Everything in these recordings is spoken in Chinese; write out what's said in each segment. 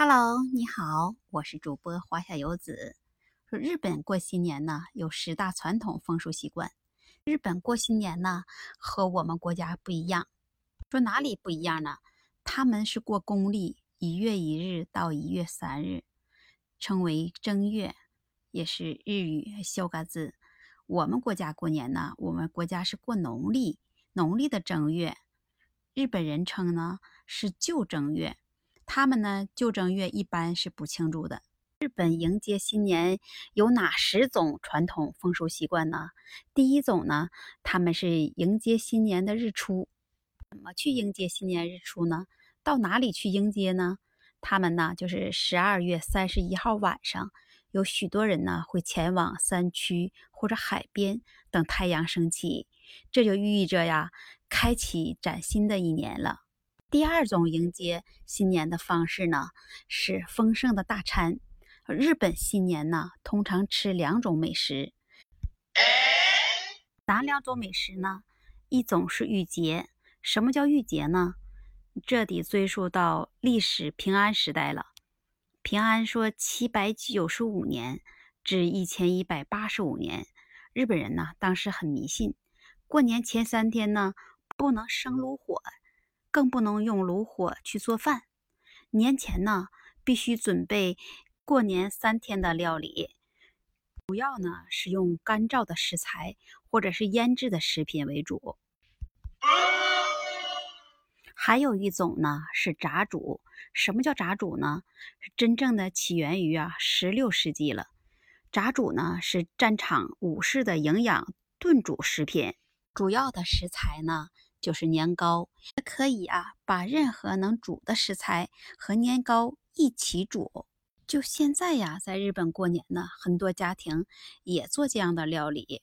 Hello，你好，我是主播华夏游子。说日本过新年呢，有十大传统风俗习惯。日本过新年呢，和我们国家不一样。说哪里不一样呢？他们是过公历一月一日到一月三日，称为正月，也是日语修嘎字。我们国家过年呢，我们国家是过农历，农历的正月。日本人称呢是旧正月。他们呢，旧正月一般是不庆祝的。日本迎接新年有哪十种传统风俗习惯呢？第一种呢，他们是迎接新年的日出。怎么去迎接新年日出呢？到哪里去迎接呢？他们呢，就是十二月三十一号晚上，有许多人呢会前往山区或者海边等太阳升起，这就寓意着呀，开启崭新的一年了。第二种迎接新年的方式呢，是丰盛的大餐。日本新年呢，通常吃两种美食。哪两种美食呢？一种是御节。什么叫御节呢？这得追溯到历史平安时代了。平安说七百九十五年至一千一百八十五年，日本人呢当时很迷信，过年前三天呢不能生炉火。更不能用炉火去做饭。年前呢，必须准备过年三天的料理，主要呢是用干燥的食材或者是腌制的食品为主。还有一种呢是炸煮。什么叫炸煮呢？真正的起源于啊十六世纪了。炸煮呢是战场武士的营养炖煮食品，主要的食材呢。就是年糕，可以啊，把任何能煮的食材和年糕一起煮。就现在呀，在日本过年呢，很多家庭也做这样的料理。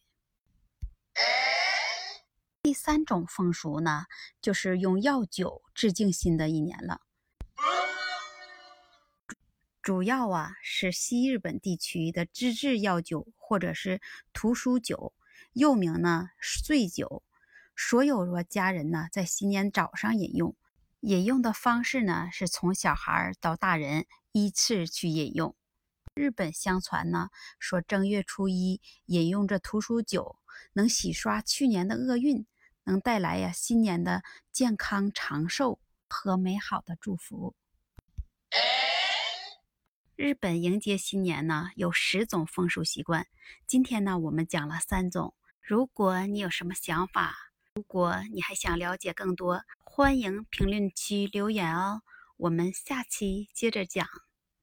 第三种风俗呢，就是用药酒致敬新的一年了。主要啊是西日本地区的自制药酒，或者是屠苏酒，又名呢醉酒。所有说家人呢，在新年早上饮用，饮用的方式呢，是从小孩到大人依次去饮用。日本相传呢，说正月初一饮用这屠苏酒，能洗刷去年的厄运，能带来呀新年的健康长寿和美好的祝福。日本迎接新年呢，有十种风俗习惯，今天呢，我们讲了三种。如果你有什么想法，如果你还想了解更多，欢迎评论区留言哦。我们下期接着讲。